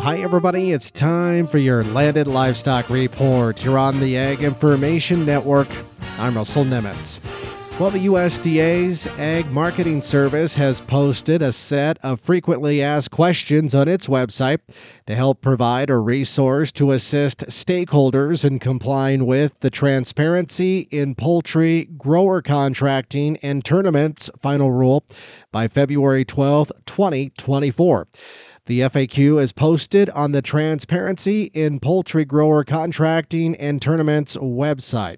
Hi, everybody. It's time for your Land and Livestock report. You're on the Ag Information Network. I'm Russell Nemetz. Well, the USDA's Ag Marketing Service has posted a set of frequently asked questions on its website to help provide a resource to assist stakeholders in complying with the Transparency in Poultry Grower Contracting and Tournaments final rule by February 12, 2024. The FAQ is posted on the Transparency in Poultry Grower Contracting and Tournaments website.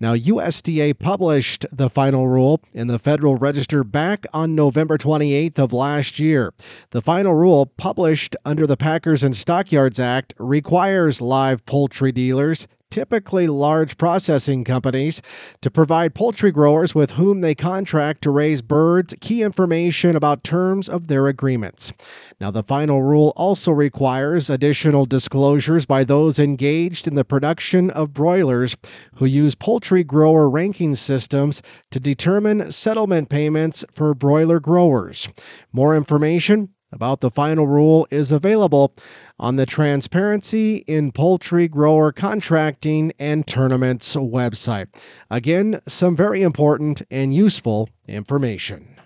Now, USDA published the final rule in the Federal Register back on November 28th of last year. The final rule, published under the Packers and Stockyards Act, requires live poultry dealers typically large processing companies, to provide poultry growers with whom they contract to raise birds key information about terms of their agreements. Now, the final rule also requires additional disclosures by those engaged in the production of broilers who use poultry grower ranking systems to determine settlement payments for broiler growers. More information about the final rule is available on the Transparency in Poultry Grower Contracting and Tournaments website. Again, some very important and useful information.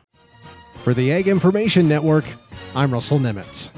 For the Ag Information Network, I'm Russell Nemetz.